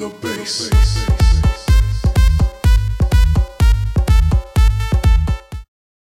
The bass.